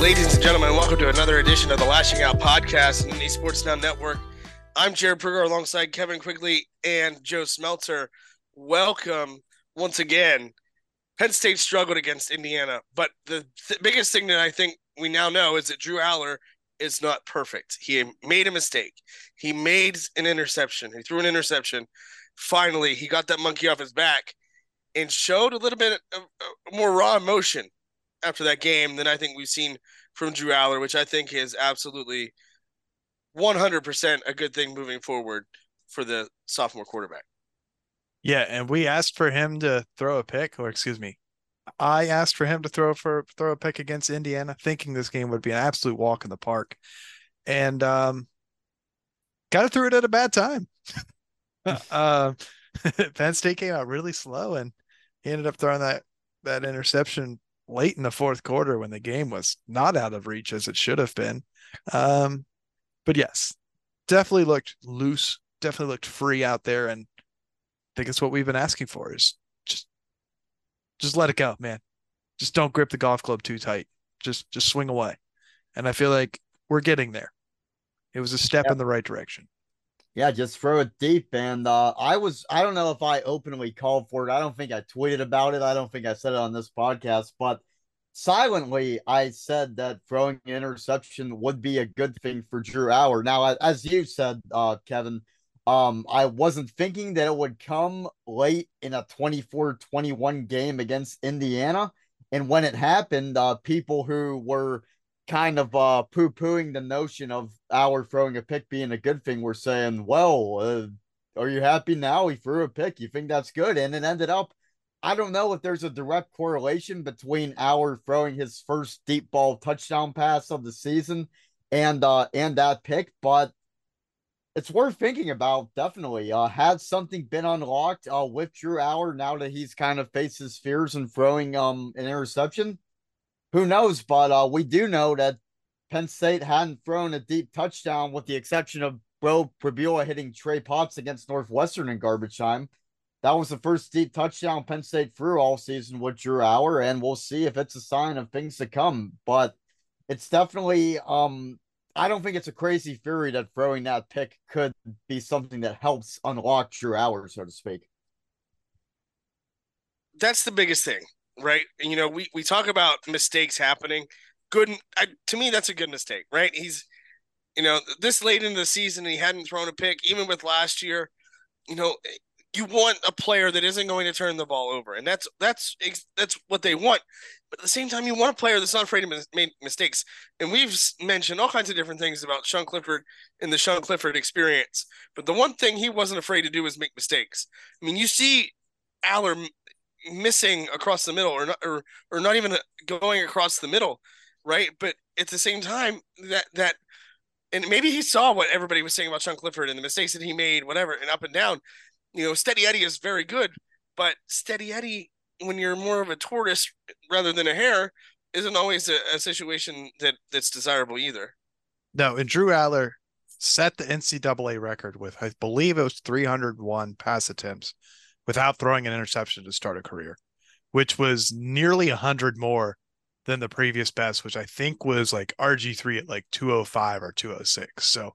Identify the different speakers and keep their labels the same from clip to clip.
Speaker 1: Ladies and gentlemen, welcome to another edition of the Lasching Out podcast on the Sports Now Network. I'm Jarrod Prugar alongside Kevin Quigley and Joe Smeltzer. Welcome once again. Penn State struggled against Indiana, but the th- biggest thing that I think we now know is that Drew Allar is not perfect. He made a mistake. He made an interception. He threw an interception. Finally, he got that monkey off his back and showed a little bit of, of more raw emotion after that game than I think we've seen from Drew Allar, which I think is absolutely 100% a good thing moving forward for the sophomore quarterback.
Speaker 2: Yeah, and we asked for him to throw a pick, or excuse me, I asked for him to throw for throw a pick against Indiana, thinking this game would be an absolute walk in the park, and um, kind of threw it at a bad time. uh, Penn State came out really slow, and he ended up throwing that that interception late in the fourth quarter when the game was not out of reach as it should have been. Um, but yes, definitely looked loose, definitely looked free out there, and I think it's what we've been asking for is just just let it go, man. Just don't grip the golf club too tight. Just just swing away. And I feel like we're getting there. It was a step yep. in the right direction.
Speaker 3: Yeah, just throw it deep. And uh, I was, I don't know if I openly called for it. I don't think I tweeted about it. I don't think I said it on this podcast, but silently I said that throwing an interception would be a good thing for Drew Allar. Now, as you said, uh, Kevin, um, I wasn't thinking that it would come late in a 24 21 game against Indiana. And when it happened, uh, people who were kind of uh, poo pooing the notion of Allar throwing a pick being a good thing We're saying, well, uh, are you happy now? He threw a pick. You think that's good? And it ended up, I don't know if there's a direct correlation between Allar throwing his first deep ball touchdown pass of the season and uh and that pick, but it's worth thinking about definitely. Uh had something been unlocked uh with Drew Allar now that he's kind of faced his fears and throwing um an interception? Who knows? But uh, we do know that Penn State hadn't thrown a deep touchdown with the exception of Beau Pribula hitting Trey Potts against Northwestern in garbage time. That was the first deep touchdown Penn State threw all season with Drew Allar, and we'll see if it's a sign of things to come. But it's definitely um I don't think it's a crazy theory that throwing that pick could be something that helps unlock Drew Allar, so to speak.
Speaker 1: That's the biggest thing right? You know, we we talk about mistakes happening. Good, I, to me, that's a good mistake, right? He's, you know, this late in the season, he hadn't thrown a pick, even with last year. You know, you want a player that isn't going to turn the ball over, and that's that's that's what they want. But at the same time, you want a player that's not afraid to make mistakes. And we've mentioned all kinds of different things about Sean Clifford and the Sean Clifford experience. But the one thing he wasn't afraid to do was make mistakes. I mean, you see Allar missing across the middle or not or, or not even going across the middle right? But at the same time that that and maybe he saw what everybody was saying about Sean Clifford and the mistakes that he made whatever and up and down. You know steady eddie is very good but steady eddie when you're more of a tortoise rather than a hare isn't always a, a situation that that's desirable either.
Speaker 2: No and drew allar set the ncaa record with i believe it was 301 pass attempts without throwing an interception to start a career, which was nearly 100 more than the previous best, which I think was like RG3 at like 205 or 206. So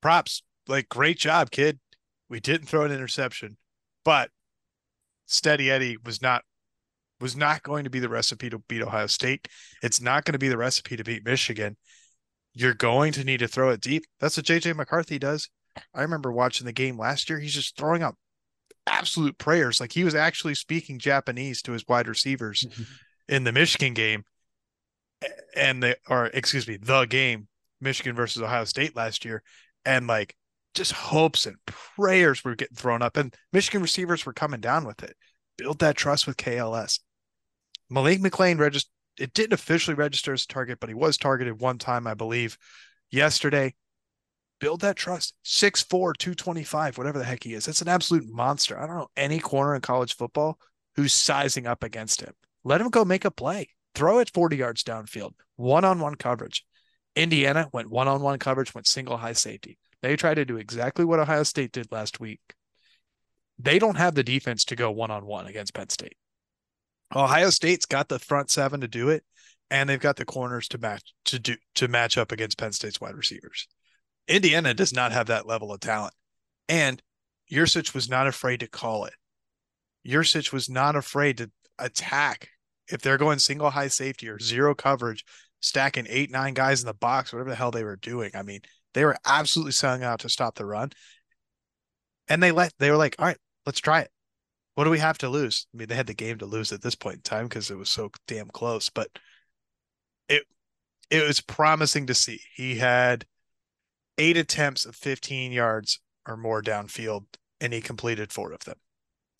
Speaker 2: props, like great job, kid. We didn't throw an interception, but Steady Eddie was not was not going to be the recipe to beat Ohio State. It's not going to be the recipe to beat Michigan. You're going to need to throw it deep. That's what JJ McCarthy does. I remember watching the game last year. He's just throwing out absolute prayers. Like he was actually speaking Japanese to his wide receivers mm-hmm. in the Michigan game, and the or excuse me, the game Michigan versus Ohio State last year, and like just hopes and prayers were getting thrown up, and Michigan receivers were coming down with it. Build that trust with KLS. Malik McClain registered. It didn't officially register as a target, but he was targeted one time, I believe, yesterday build that trust. 6'4, 225, whatever the heck he is. That's an absolute monster. I don't know any corner in college football who's sizing up against him. Let him go make a play. Throw it 40 yards downfield, one on one coverage. Indiana went one on one coverage, went single high safety. They tried to do exactly what Ohio State did last week. They don't have the defense to go one on one against Penn State. Ohio State's got the front seven to do it. and they've got the corners to match to do to match up against Penn State's wide receivers. Indiana does not have that level of talent. And Yurcich was not afraid to call it. Yurcich was not afraid to attack if they're going single high safety or zero coverage, stacking eight, nine guys in the box, whatever the hell they were doing. I mean, they were absolutely selling out to stop the run. And they let they were like, all right, let's try it. What do we have to lose? I mean, they had the game to lose at this point in time because it was so damn close, but it it was promising to see. He had eight attempts of 15 yards or more downfield, and he completed four of them.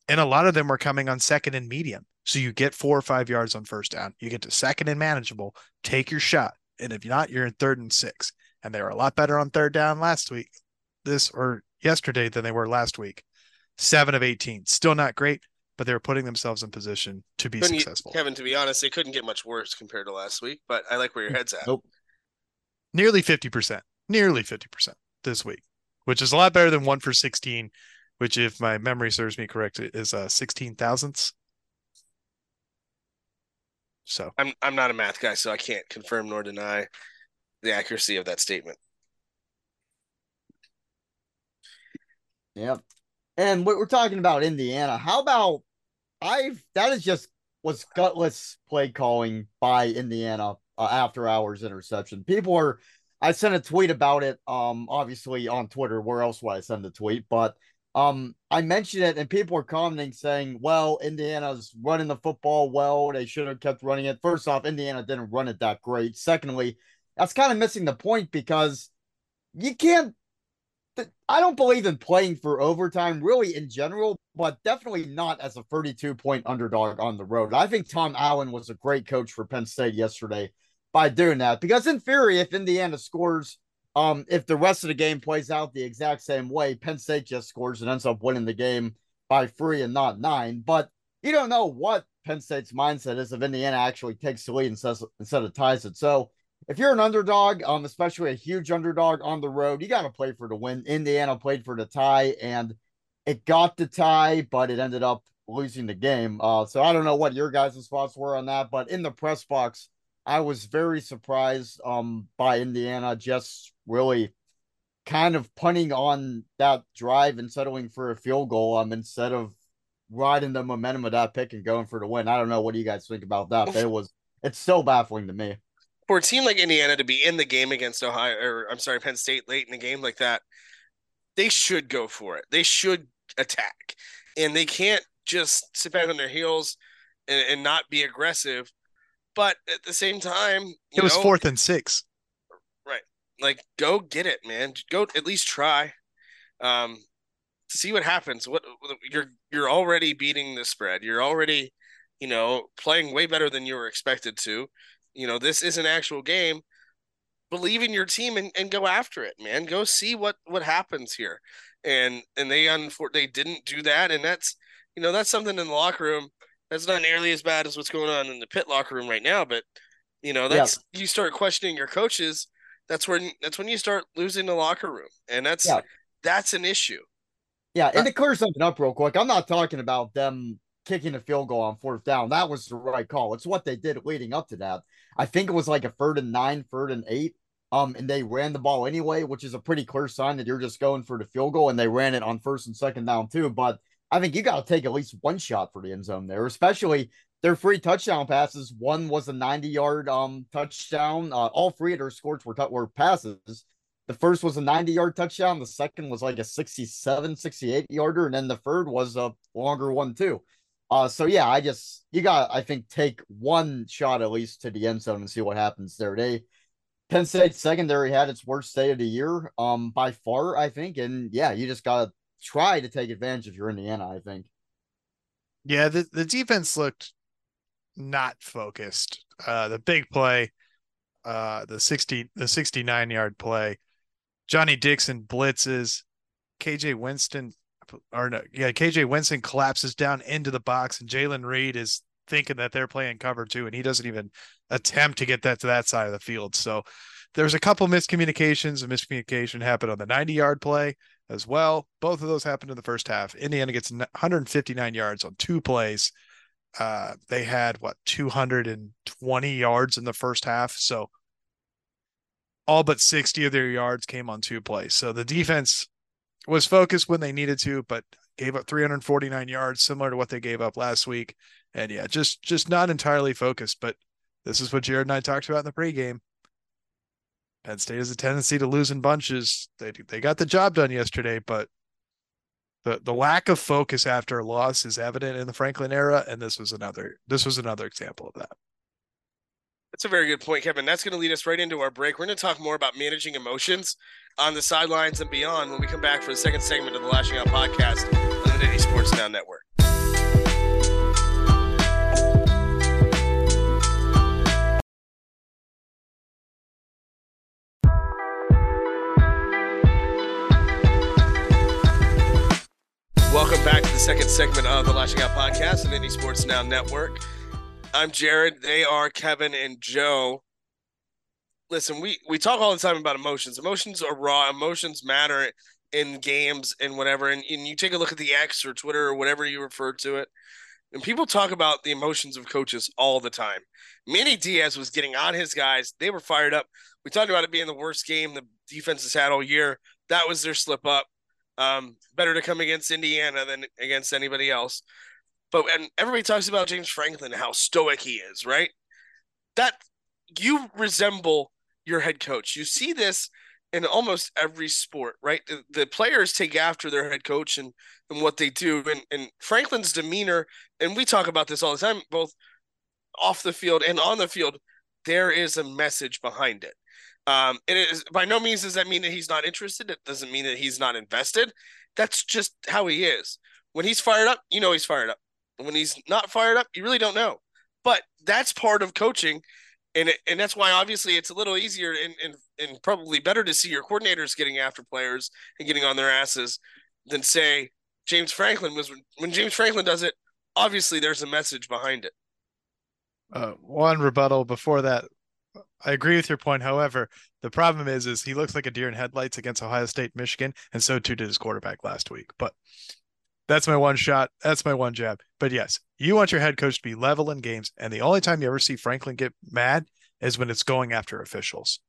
Speaker 2: And a lot of them were coming on second and medium. So you get four or five yards on first down. You get to second and manageable, take your shot. And if not, you're in third and six. And they were a lot better on third down last week, this or yesterday than they were last week. Seven of 18. Still not great, but they were putting themselves in position to be
Speaker 1: Couldn't you-
Speaker 2: successful.
Speaker 1: Kevin, to be honest, they couldn't get much worse compared to last week, but I like where your hmm. head's at.
Speaker 3: Nope.
Speaker 2: nearly 50%, nearly 50% this week, which is a lot better than one for 16, which, if my memory serves me correct, is uh, 16 thousandths. So,
Speaker 1: I'm I'm not a math guy, so I can't confirm nor deny the accuracy of that statement.
Speaker 3: Yep. And what we're talking about Indiana. How about I've that is just was gutless play calling by Indiana uh, after Allar's interception. People are I sent a tweet about it um obviously on Twitter. Where else would I send the tweet? But um I mentioned it and people were commenting saying, "Well, Indiana's running the football well. They should have kept running it." First off, Indiana didn't run it that great. Secondly, that's kind of missing the point because you can't I don't believe in playing for overtime really in general, but definitely not as a 32 point underdog on the road. I think Tom Allen was a great coach for Penn State yesterday by doing that because in theory, if Indiana scores, um, if the rest of the game plays out the exact same way, Penn State just scores and ends up winning the game by three and not nine. But you don't know what Penn State's mindset is if Indiana actually takes the lead instead of ties it. So if you're an underdog, um, especially a huge underdog on the road, you got to play for the win. Indiana played for the tie, and it got the tie, but it ended up losing the game. Uh, so I don't know what your guys' thoughts were on that, but in the press box, I was very surprised um by Indiana just really kind of punting on that drive and settling for a field goal um instead of riding the momentum of that pick and going for the win. I don't know what do you guys think about that, it was it's so baffling to me.
Speaker 1: For a team like Indiana to be in the game against Ohio, or I'm sorry, Penn State late in the game like that, they should go for it. They should attack, and they can't just sit back on their heels and, and not be aggressive. But at the same time, you
Speaker 2: it was
Speaker 1: know,
Speaker 2: fourth and six. Right.
Speaker 1: like go get it man. Go at least try um see what happens. What you're you're already beating the spread. You're already you know playing way better than you were expected to. You know this is an actual game. Believe in your team and, and go after it man. Go see what what happens here. And and they unfor- they didn't do that. And that's you know that's something in the locker room that's not nearly as bad as what's going on in the pit locker room right now but you know that's you start questioning your coaches that's when that's when you start losing the locker room and that's
Speaker 3: Yeah.
Speaker 1: that's an issue
Speaker 3: Yeah, and to clear something up real quick, I'm not talking about them kicking a field goal on fourth down. That was the right call. It's what they did leading up to that. I think it was like a third and nine, third and eight. Um, and they ran the ball anyway, which is a pretty clear sign that you're just going for the field goal, and they ran it on first and second down too. But I think you got to take at least one shot for the end zone there, especially their free touchdown passes. One was a 90 yard um touchdown. Uh, all three of their scores were tou- were passes. The first was a 90 yard touchdown. The second was like a 67, 68 yarder. And then the third was a longer one, too. Uh, so yeah, I just, you got, I think, take one shot at least to the end zone and see what happens there. They, Penn State secondary had its worst day of the year, um, by far, I think. And yeah, you just got to try to take advantage if you're Indiana, I think.
Speaker 2: Yeah, the, the defense looked not focused. Uh, the big play, uh, the 60, the 69 yard play, Johnny Dixon blitzes, KJ Winston, or no, yeah, KJ Winston collapses down into the box, and Jaylen Reed is thinking that they're playing cover two, and he doesn't even attempt to get that to that side of the field. So there's a couple miscommunications. A miscommunication happened on the 90 yard play as well. Both of those happened in the first half. Indiana gets 159 yards on two plays. Uh, they had what 220 yards in the first half. So all but 60 of their yards came on two plays. So the defense was focused when they needed to, but gave up 349 yards, similar to what they gave up last week. And yeah, just just not entirely focused. But this is what Jarrod and I talked about in the pregame. Penn State has a tendency to lose in bunches. They they got the job done yesterday, but the the lack of focus after a loss is evident in the Franklin era, and this was another this was another example of that.
Speaker 1: That's a very good point, Kevin. That's going to lead us right into our break. We're going to talk more about managing emotions on the sidelines and beyond when we come back for the second segment of the Lasching Out podcast on the Nittany Sports Now Network. Welcome back to the second segment of the Lasching Out podcast on Nittany Sports Now Network. I'm Jarrod. They are Kevin and Joe. Listen, we we talk all the time about emotions. Emotions are raw. Emotions matter in games and whatever. And, and you take a look at the X or Twitter or whatever you refer to it, and people talk about the emotions of coaches all the time. Manny Diaz was getting on his guys. They were fired up. We talked about it being the worst game the defense has had all year. That was their slip up. Um, better to come against Indiana than against anybody else. But and everybody talks about James Franklin, how stoic he is, right? That you resemble your head coach. You see this in almost every sport, right? The, the, players take after their head coach and, and what they do. And, and Franklin's demeanor, and we talk about this all the time, both off the field and on the field, there is a message behind it. Um, it is by no means does that mean that he's not interested. It doesn't mean that he's not invested. That's just how he is. When he's fired up, you know he's fired up. When he's not fired up, you really don't know. But that's part of coaching, and it, and that's why obviously it's a little easier and, and and probably better to see your coordinators getting after players and getting on their asses than say James Franklin was when James Franklin does it. Obviously, there's a message behind it.
Speaker 2: Uh, one rebuttal before that I agree with your point. However, the problem is, is he looks like a deer in headlights against Ohio State, Michigan, and so too did his quarterback last week. But that's my one shot. That's my one jab. But yes, you want your head coach to be level in games, and the only time you ever see Franklin get mad is when it's going after officials.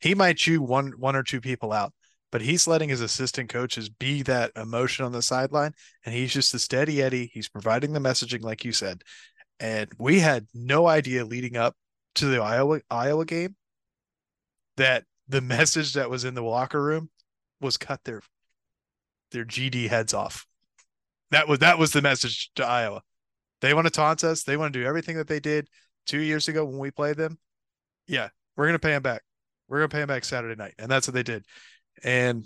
Speaker 2: He might chew one one or two people out, but he's letting his assistant coaches be that emotion on the sideline, and he's just a steady Eddie. He's providing the messaging, like you said. And we had no idea leading up to the Iowa Iowa game that the message that was in the locker room was cut their their GD heads off. That was that was the message to Iowa. They want to taunt us. They want to do everything that they did two years ago when we played them. Yeah, we're gonna pay them back. We're gonna pay them back Saturday night, and that's what they did. And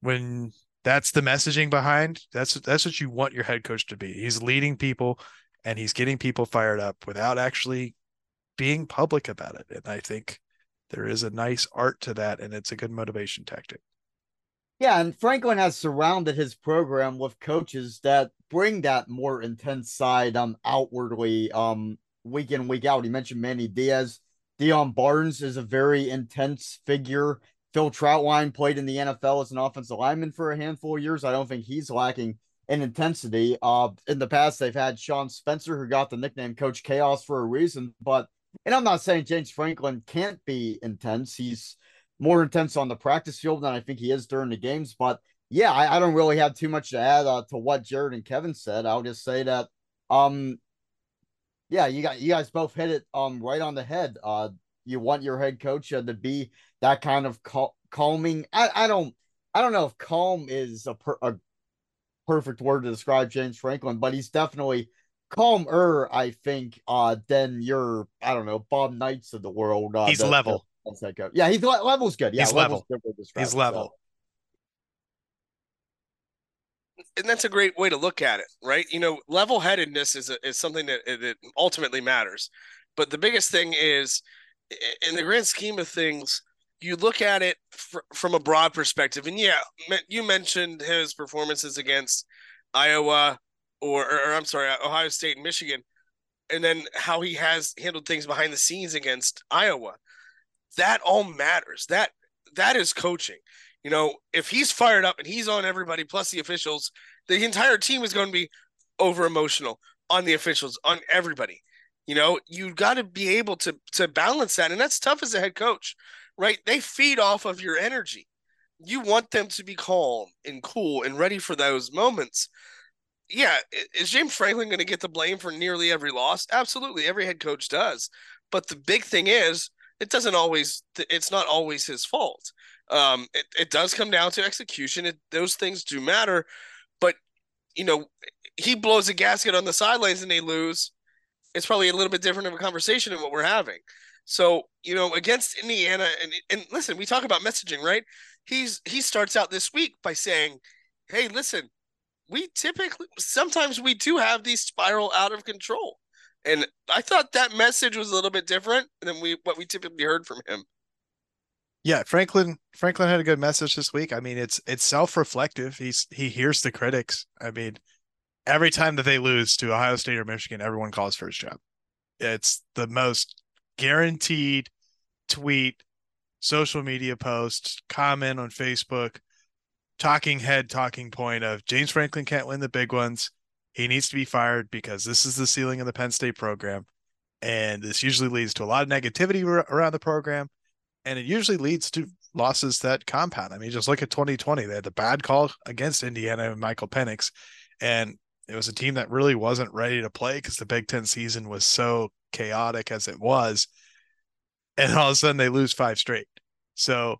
Speaker 2: when that's the messaging behind, that's that's what you want your head coach to be. He's leading people and he's getting people fired up without actually being public about it. And I think there is a nice art to that, and it's a good motivation tactic.
Speaker 3: Yeah, and Franklin has surrounded his program with coaches that bring that more intense side um outwardly um week in week out. He mentioned Manny Diaz. Deion Barnes is a very intense figure. Phil Trautwein played in the NFL as an offensive lineman for a handful of years. I don't think he's lacking in intensity. Uh, in the past, they've had Sean Spencer, who got the nickname Coach Chaos for a reason, but and I'm not saying James Franklin can't be intense. He's more intense on the practice field than I think he is during the games. But yeah, I, I don't really have too much to add uh, to what Jarrod and Kevin said. I'll just say that, um, yeah, you got you guys both hit it um right on the head. Uh, you want your head coach uh, to be that kind of cal- calming. I, I don't I don't know if calm is a, per- a perfect word to describe James Franklin, but he's definitely calmer, I think, uh, than your, I don't know, Bob Knights of the world. Uh,
Speaker 2: he's
Speaker 3: the,
Speaker 2: level.
Speaker 3: The, good. Yeah, he's level's good. Yeah,
Speaker 2: he's level. He's level.
Speaker 1: And that's a great way to look at it, right? You know, level headedness is a, is something that that ultimately matters. But the biggest thing is, in the grand scheme of things, you look at it fr- from a broad perspective. And yeah, you mentioned his performances against Iowa, or, or, or I'm sorry, uh, Ohio State and Michigan, and then how he has handled things behind the scenes against Iowa. That all matters. That that is coaching. You know, if he's fired up and he's on everybody plus the officials, the entire team is going to be over emotional. on the officials, on everybody. You know, you got to be able to to balance that, and that's tough as a head coach, right? They feed off of your energy. You want them to be calm and cool and ready for those moments. Yeah, is James Franklin going to get the blame for nearly every loss? Absolutely, every head coach does. But the big thing is, it doesn't always. It's not always his fault. Um, it, it does come down to execution. It, those things do matter, but you know, he blows a gasket on the sidelines and they lose it's probably a little bit different of a conversation than what we're having. So, you know, against Indiana, and and listen, we talk about messaging, right? He's he starts out this week by saying, Hey, listen, we typically sometimes we do have these spiral out of control. And I thought that message was a little bit different than we what we typically heard from him.
Speaker 2: Yeah, Franklin Franklin had a good message this week. I mean, it's it's self-reflective. He's he hears the critics. I mean, every time that they lose to Ohio State or Michigan, everyone calls for his job. It's the most guaranteed tweet, social media post, comment on Facebook, talking head, talking point of James Franklin can't win the big ones. He needs to be fired because this is the ceiling of the Penn State program. And this usually leads to a lot of negativity around the program. And it usually leads to losses that compound. I mean, just look at 2020. They had the bad call against Indiana and Michael Penix. And it was a team that really wasn't ready to play because the Big Ten season was so chaotic as it was. And all of a sudden they lose five straight. So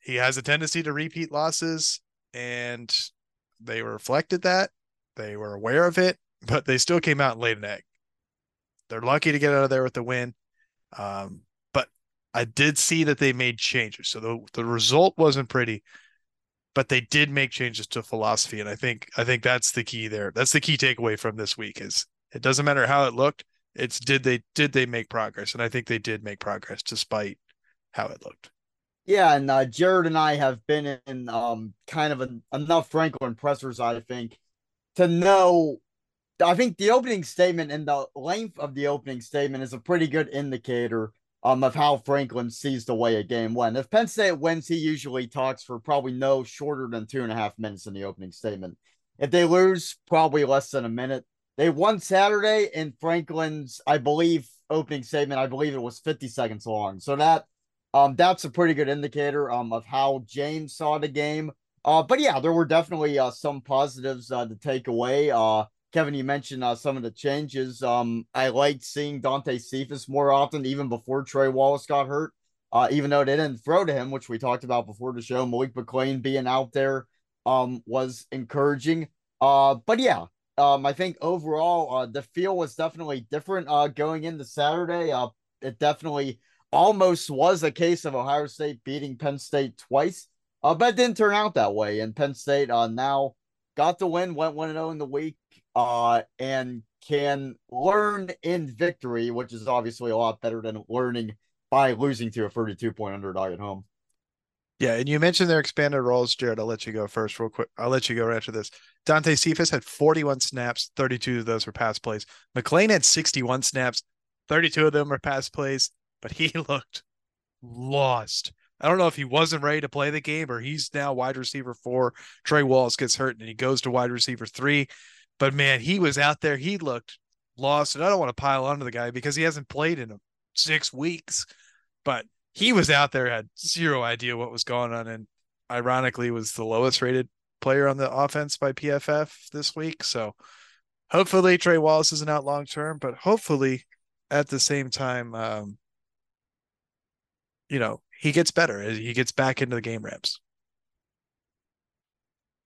Speaker 2: he has a tendency to repeat losses, and they reflected that. They were aware of it, but they still came out and laid an egg. They're lucky to get out of there with the win. Um, but I did see that they made changes. So the, the result wasn't pretty, but they did make changes to philosophy and i think i think that's the key there that's the key takeaway from this week is it doesn't matter how it looked it's did they did they make progress and i think they did make progress despite how it looked
Speaker 3: yeah and uh, jarrod and i have been in um kind of an, enough franklin pressers i think to know i think the opening statement and the length of the opening statement is a pretty good indicator um, of how Franklin sees the way a game went. If Penn State wins, he usually talks for probably no shorter than two and a half minutes in the opening statement. If they lose, probably less than a minute. They won Saturday in Franklin's, I believe, opening statement. I believe it was 50 seconds long. So that um that's a pretty good indicator um of how James saw the game. Uh, but yeah, there were definitely uh, some positives uh, to take away. Uh, Kevin, you mentioned uh, some of the changes. Um, I liked seeing Dante Cephas more often, even before Trey Wallace got hurt. Uh, even though they didn't throw to him, which we talked about before the show, Malik McClain being out there um, was encouraging. Uh, but yeah, um, I think overall uh, the feel was definitely different uh, going into Saturday. Uh, it definitely almost was a case of Ohio State beating Penn State twice, uh, but it didn't turn out that way. And Penn State uh, now got the win, went 1 0 in the week, uh, and can learn in victory, which is obviously a lot better than learning by losing to a 32 point underdog at home.
Speaker 2: Yeah, and you mentioned their expanded roles, Jarrod. I'll let you go first, real quick. I'll let you go right after this. Dante Cephas had 41 snaps, 32 of those were pass plays. McClain had 61 snaps, 32 of them were pass plays, but he looked lost. I don't know if he wasn't ready to play the game or he's now wide receiver four. Trey Wallace gets hurt and he goes to wide receiver three. But man, he was out there. He looked lost, and I don't want to pile onto the guy because he hasn't played in six weeks. But he was out there, had zero idea what was going on, and ironically was the lowest rated player on the offense by PFF this week. So hopefully Trey Wallace isn't out long term, but hopefully at the same time, um, you know, he gets better as he gets back into the game reps.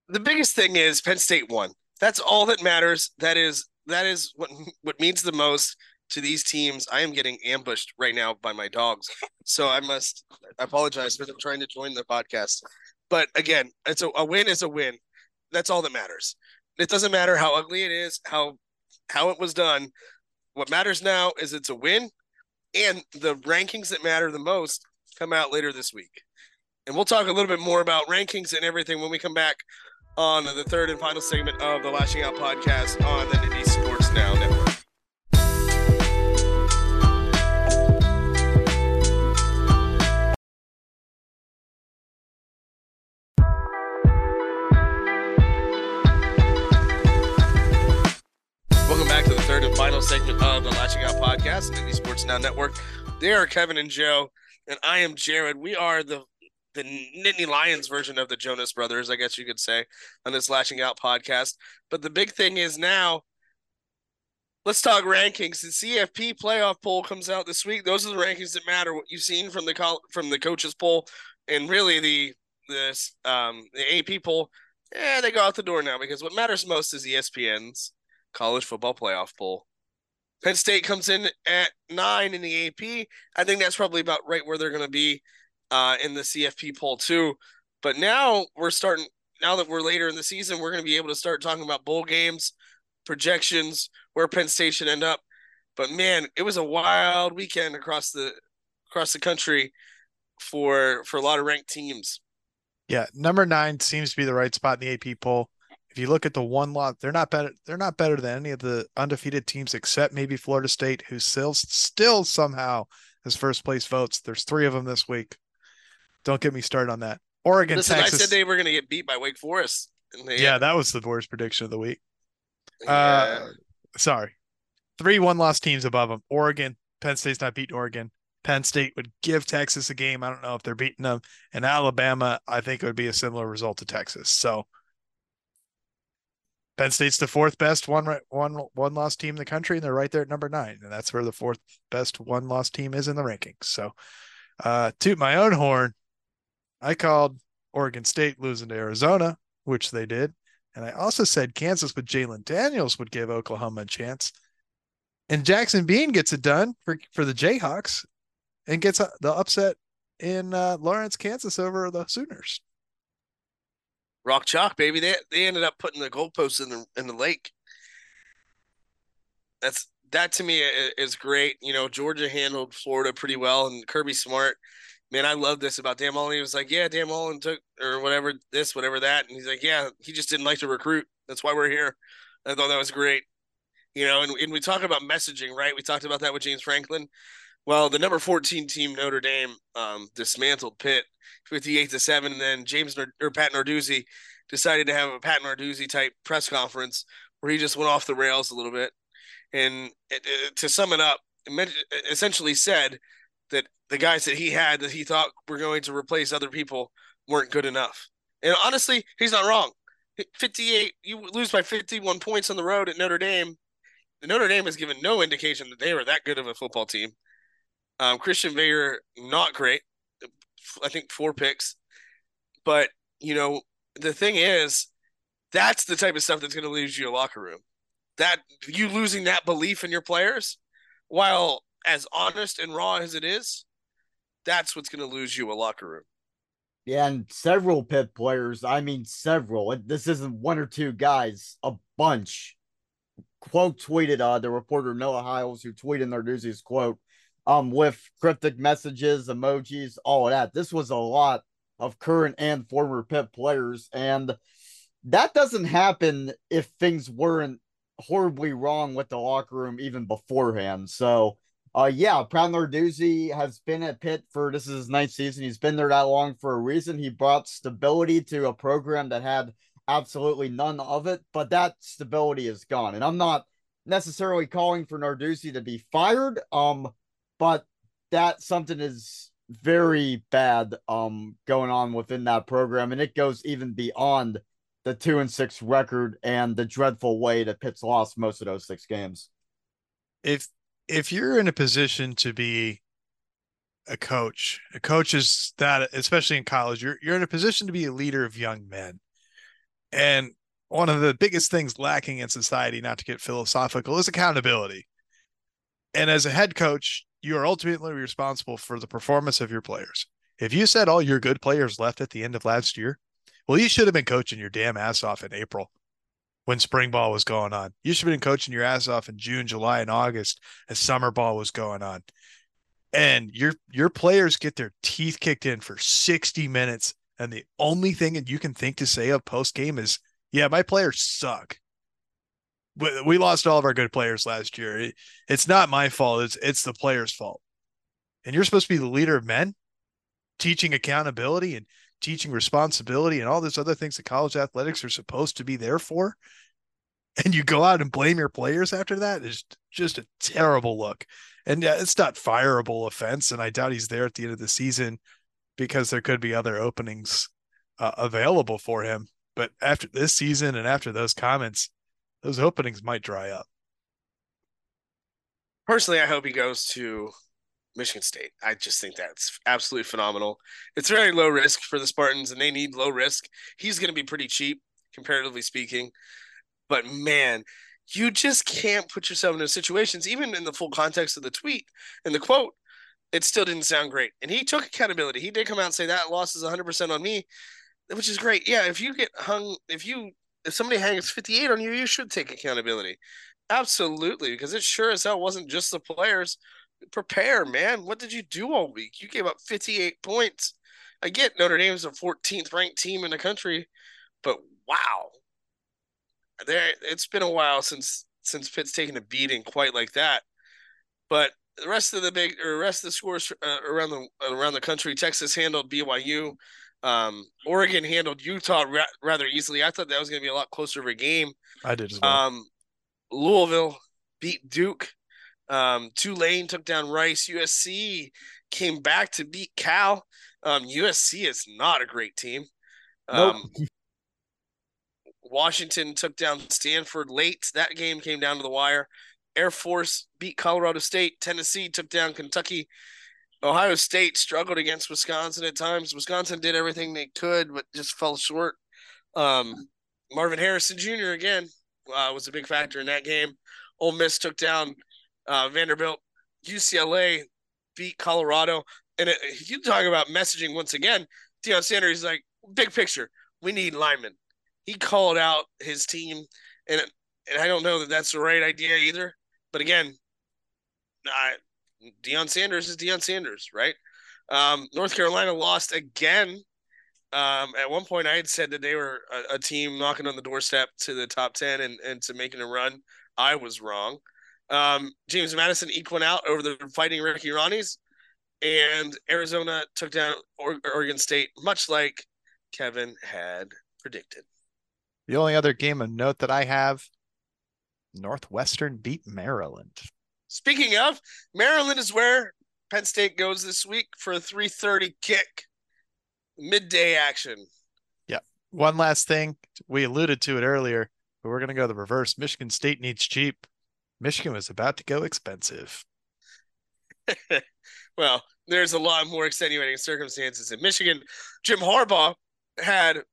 Speaker 1: The biggest thing is Penn State won. That's all that matters. That is that is what what means the most to these teams. I am getting ambushed right now by my dogs, so I must apologize for them trying to join the podcast. But again, it's a, a win is a win. That's all that matters. It doesn't matter how ugly it is, how how it was done. What matters now is it's a win, and the rankings that matter the most come out later this week. And we'll talk a little bit more about rankings and everything when we come back on the third and final segment of the Lasching Out podcast on the Nittany Sports Now Network. Welcome back to the third and final segment of the Lasching Out podcast and the Sports Now Network. They are Kevin and Joe, and I am Jarrod. We are the the Nittany Lions version of the Jonas Brothers, I guess you could say, on this Lasching Out podcast. But the big thing is now, let's talk rankings. The CFP playoff poll comes out this week. Those are the rankings that matter. What you've seen from the from the coaches poll, and really the this um the AP poll, yeah, they go out the door now because what matters most is ESPN's college football playoff poll. Penn State comes in at nine in the AP. I think that's probably about right where they're going to be uh, in the CFP poll too. But now we're starting. Now that we're later in the season, we're going to be able to start talking about bowl games, projections, where Penn State should end up. But man, it was a wild weekend across the across the country for for a lot of ranked teams.
Speaker 2: Yeah, number nine seems to be the right spot in the AP poll. If you look at the one lot, they're not better. They're not better than any of the undefeated teams except maybe Florida State, who still still somehow has first place votes. There's three of them this week. Don't get me started on that. Oregon,
Speaker 1: Listen,
Speaker 2: Texas.
Speaker 1: I said they were going to get beat by Wake Forest.
Speaker 2: They, yeah, that was the worst prediction of the week. Yeah. Uh, sorry, three one loss teams above them. Oregon, Penn State's not beating Oregon. Penn State would give Texas a game. I don't know if they're beating them. And Alabama, I think it would be a similar result to Texas. So Penn State's the fourth best one one one loss team in the country, and they're right there at number nine, and that's where the fourth best one loss team is in the rankings. So, uh, toot my own horn, I called Oregon State losing to Arizona, which they did, and I also said Kansas with Jalon Daniels would give Oklahoma a chance, and Jason Bean gets it done for for the Jayhawks, and gets the upset in uh, Lawrence, Kansas over the Sooners.
Speaker 1: Rock chalk, baby. They they ended up putting the goalposts in the in the lake. That's that to me is great. You know, Georgia handled Florida pretty well, and Kirby Smart. Man, I love this about Dan Mullen. He was like, "Yeah, Dan Mullen took or whatever this, whatever that," and he's like, "Yeah, he just didn't like to recruit. That's why we're here." I thought that was great. You know, and, and we talk about messaging, right? We talked about that with James Franklin. Well, the number 14 team Notre Dame um, dismantled Pitt 58 to 7 and then James or Pat Narduzzi decided to have a Pat Narduzzi type press conference where he just went off the rails a little bit and it, it, to sum it up it uh, essentially said that the guys that he had that he thought were going to replace other people weren't good enough. And honestly, he's not wrong. 58 you lose by 51 points on the road at Notre Dame. Notre Dame has given no indication that they were that good of a football team. Um, Christian Veilleux, not great. I think four picks. But, you know, the thing is, that's the type of stuff that's going to lose you a locker room. That you losing that belief in your players, while as honest and raw as it is, that's what's going to lose you a locker room.
Speaker 3: Yeah, and several Pitt players, I mean several. This isn't one or two guys, a bunch. Quote tweeted uh the reporter Noah Hiles, who tweeted Narduzzi's quote um with cryptic messages, emojis, all of that. This was a lot of current and former Pitt players, and that doesn't happen if things weren't horribly wrong with the locker room even beforehand. So, uh, yeah, Pat Narduzzi has been at Pitt for this is his ninth season. He's been there that long for a reason. He brought stability to a program that had absolutely none of it, but that stability is gone. And I'm not necessarily calling for Narduzzi to be fired. Um, but that something is very bad um going on within that program and it goes even beyond the two and six record and the dreadful way that Pitt's lost most of those six games.
Speaker 2: If if you're in a position to be a coach, a coach is that especially in college, you're you're in a position to be a leader of young men. And one of the biggest things lacking in society, not to get philosophical, is accountability. And as a head coach, you are ultimately responsible for the performance of your players. If you said all your good players left at the end of last year, well, you should have been coaching your damn ass off in April when spring ball was going on. You should have been coaching your ass off in June, July, and August as summer ball was going on. And your your players get their teeth kicked in for 60 minutes. And the only thing that you can think to say of post game is, yeah, my players suck we lost all of our good players last year. it's not my fault. It's it's the players' fault. And you're supposed to be the leader of men, teaching accountability and teaching responsibility and all those other things that college athletics are supposed to be there for. and you go out and blame your players after that is just a terrible look. And yeah, it's not fireable offense, and I doubt he's there at the end of the season because there could be other openings uh, available for him. But after this season and after those comments, those openings might dry up.
Speaker 1: Personally, I hope he goes to Michigan State. I just think that's absolutely phenomenal. It's very low risk for the Spartans, and they need low risk. He's going to be pretty cheap, comparatively speaking. But man, you just can't put yourself in those situations, even in the full context of the tweet and the quote. It still didn't sound great. And he took accountability. He did come out and say that loss is 100% on me, which is great. Yeah, if you get hung, if you, if somebody hangs 58 on you, you should take accountability. Absolutely, because it sure as hell wasn't just the players. Prepare, man. What did you do all week? You gave up 58 points. I get Notre Dame's a 14th ranked team in the country, but wow, there it's been a while since since Pitt's taken a beating quite like that. But the rest of the big or rest of the scores uh, around the around the country, Texas handled BYU. Um, Oregon handled Utah ra- rather easily. I thought that was going to be a lot closer of a game.
Speaker 2: I did as well.
Speaker 1: Um, Louisville beat Duke. Um, Tulane took down Rice. USC came back to beat Cal. Um, USC is not a great team. Um, nope. Washington took down Stanford late. That game came down to the wire. Air Force beat Colorado State. Tennessee took down Kentucky. Ohio State struggled against Wisconsin at times. Wisconsin did everything they could, but just fell short. Um, Marvin Harrison Jr. again uh, was a big factor in that game. Ole Miss took down uh, Vanderbilt. UCLA beat Colorado. And it, you talk about messaging once again. Deion Sanders is like, big picture, we need linemen he called out his team, and and I don't know that that's the right idea either. But again, I, Deion Sanders is Deion Sanders, right? Um, North Carolina lost again. Um, at one point, I had said that they were a, a, team knocking on the doorstep to the top ten and, and to making a run. I was wrong. Um, James Madison equaling out over the Fighting Ricky Rahneys, and Arizona took down Oregon State, much like Kevin had predicted.
Speaker 2: The only other game of note that I have Northwestern beat Maryland.
Speaker 1: Speaking of, Maryland is where Penn State goes this week for a 3:30 kick. Midday action.
Speaker 2: Yeah. One last thing, we alluded to it earlier, but we're going to go the reverse. Michigan State needs cheap. Michigan was about to go expensive.
Speaker 1: well, there's a lot more extenuating circumstances in Michigan. Jim Harbaugh had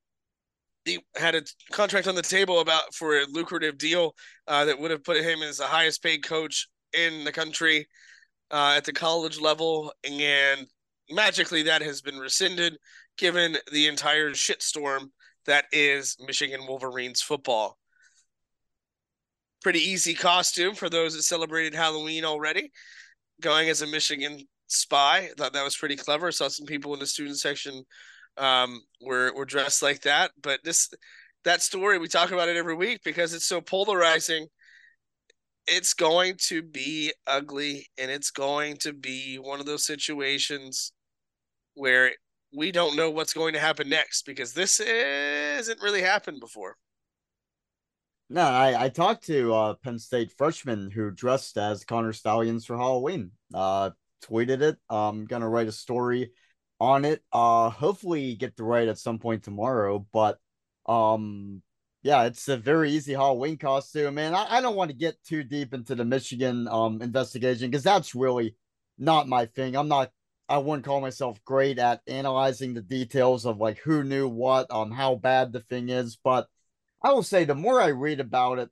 Speaker 1: he had a contract on the table about for a lucrative deal uh, that would have put him as the highest paid coach in the country uh, at the college level, and magically that has been rescinded given the entire shitstorm that is Michigan Wolverines football. Pretty easy costume for those that celebrated Halloween already. Going as a Michigan spy, thought that was pretty clever. Saw some people in the student section um, were were dressed like that. But this that story we talk about it every week because it's so polarizing. It's going to be ugly, and it's going to be one of those situations where we don't know what's going to happen next because this hasn't really happened before.
Speaker 3: No, I, I talked to uh, Penn State freshman who dressed as Connor Stalions for Halloween. Uh, tweeted it. I'm gonna write a story on it. Uh hopefully get the right at some point tomorrow. But um yeah, it's a very easy Halloween costume. Man, I, I don't want to get too deep into the Michigan um investigation because that's really not my thing. I'm not I wouldn't call myself great at analyzing the details of like who knew what, um, how bad the thing is. But I will say the more I read about it,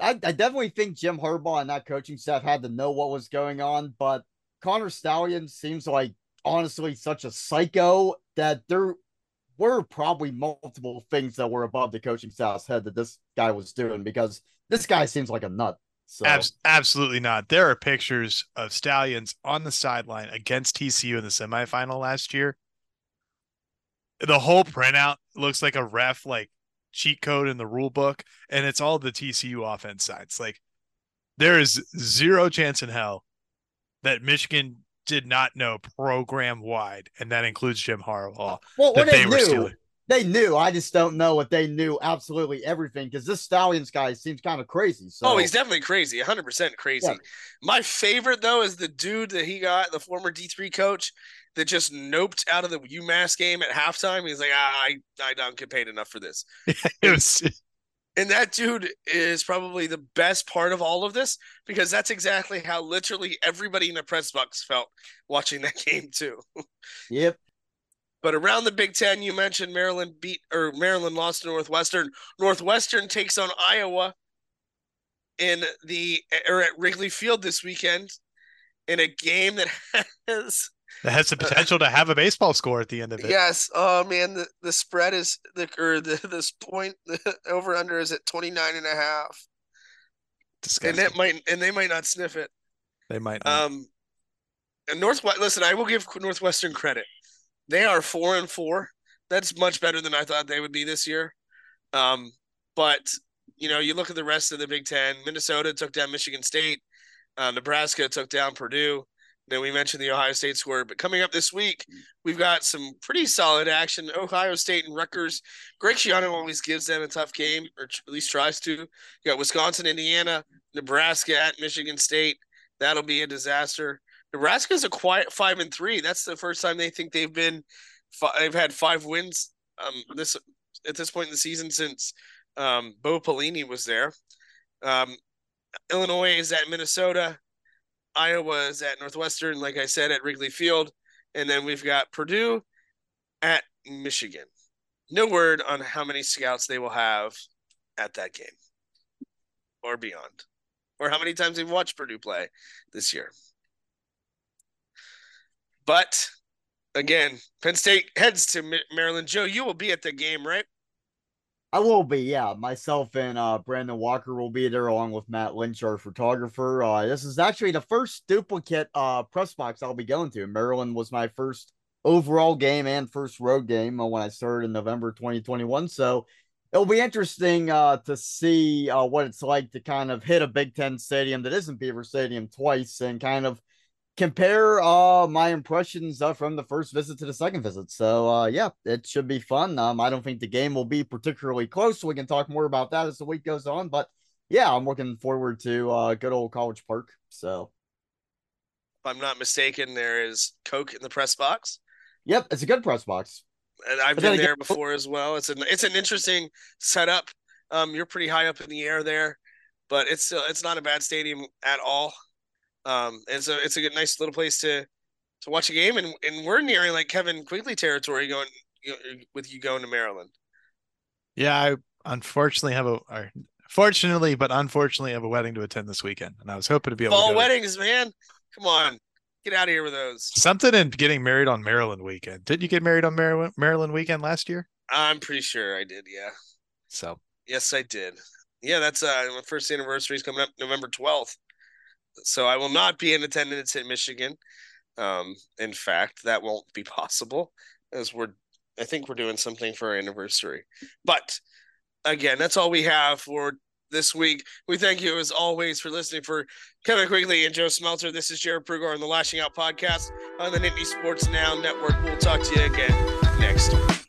Speaker 3: I, I definitely think Jim Harbaugh and that coaching staff had to know what was going on. But Connor Stalion seems like honestly such a psycho that there were probably multiple things that were above the coaching staff's head that this guy was doing because this guy seems like a nut. So.
Speaker 2: Abs- absolutely not. There are pictures of Stalions on the sideline against TCU in the semifinal last year. The whole printout looks like a ref like cheat code in the rule book, and it's all the TCU offense sides. Like there is zero chance in hell that Michigan did not know program wide, and that includes Jim Harbaugh.
Speaker 3: Well, that they, they knew, they knew. I just don't know what they knew absolutely everything because this Stalions guy seems kind of crazy. So.
Speaker 1: Oh, he's definitely crazy, 100% crazy. Yeah. My favorite, though, is the dude that he got, the former D3 coach that just noped out of the UMass game at halftime. He's like, ah, I, I don't get paid enough for this. it was. And that dude is probably the best part of all of this because that's exactly how literally everybody in the press box felt watching that game too.
Speaker 3: Yep.
Speaker 1: But around the Big Ten, you mentioned Maryland beat or Maryland lost to Northwestern. Northwestern takes on Iowa in the or at Wrigley Field this weekend in a game that has
Speaker 2: that has the potential uh, to have a baseball score at the end of it.
Speaker 1: Yes. Oh man, the, the spread is the or the this point the over under is at 29 and a half. Disgusting. And that might and they might not sniff it.
Speaker 2: They might not.
Speaker 1: Um and Northwest listen, I will give Northwestern credit. They are four and four. That's much better than I thought they would be this year. Um, but you know, you look at the rest of the Big Ten. Minnesota took down Michigan State. Uh, Nebraska took down Purdue. Then we mentioned the Ohio State score. But coming up this week, we've got some pretty solid action. Ohio State and Rutgers. Greg Schiano always gives them a tough game, or at least tries to. You got Wisconsin, Indiana, Nebraska at Michigan State. That'll be a disaster. Nebraska's a quiet five and three. That's the first time they think they've been. They've had five wins. Um, this at this point in the season since um, Bo Pelini was there. Um, Illinois is at Minnesota. Iowa is at Northwestern, like I said, at Wrigley Field. And then we've got Purdue at Michigan. No word on how many scouts they will have at that game or beyond, or how many times they've watched Purdue play this year. But again, Penn State heads to Maryland. Joe, you will be at the game, right?
Speaker 3: I will be, yeah. Myself and uh, Brandon Walker will be there along with Matt Lynch, our photographer. Uh, this is actually the first duplicate uh, press box I'll be going to. Maryland was my first overall game and first road game uh, when I started in November 2021. So it'll be interesting uh, to see uh, what it's like to kind of hit a Big Ten stadium that isn't Beaver Stadium twice and kind of compare uh my impressions uh, from the first visit to the second visit. So uh yeah, it should be fun. Um I don't think the game will be particularly close, so we can talk more about that as the week goes on, but yeah, I'm looking forward to uh good old College Park. So
Speaker 1: if I'm not mistaken, there is Coke in the press box.
Speaker 3: Yep, it's a good press box.
Speaker 1: And I've but been there before as well. It's an it's an interesting setup. Um, you're pretty high up in the air there, but it's still it's not a bad stadium at all. Um, and so it's a good, nice little place to to watch a game, and and we're nearing like Kevin Quigley territory going you know, with you going to Maryland.
Speaker 2: Yeah, I unfortunately have a. Or, fortunately, but unfortunately, have a wedding to attend this weekend, and I was hoping to be able.
Speaker 1: Fall
Speaker 2: to
Speaker 1: weddings, man! Come on, get out of here with those.
Speaker 2: Something in getting married on Maryland weekend. Did you get married on Maryland Maryland weekend last year?
Speaker 1: I'm pretty sure I did. Yeah.
Speaker 2: So.
Speaker 1: Yes, I did. Yeah, that's uh my first anniversary is coming up November twelfth so I will not be in attendance in Michigan. Um, in fact, that won't be possible as we're I think we're doing something for our anniversary. But again, that's all we have for this week. We thank you as always for listening for Kevin Quigley and Joe Smeltzer. This is Jarrod Prugar on the Lasching Out podcast on the Nittany Sports Now Network. We'll talk to you again next week.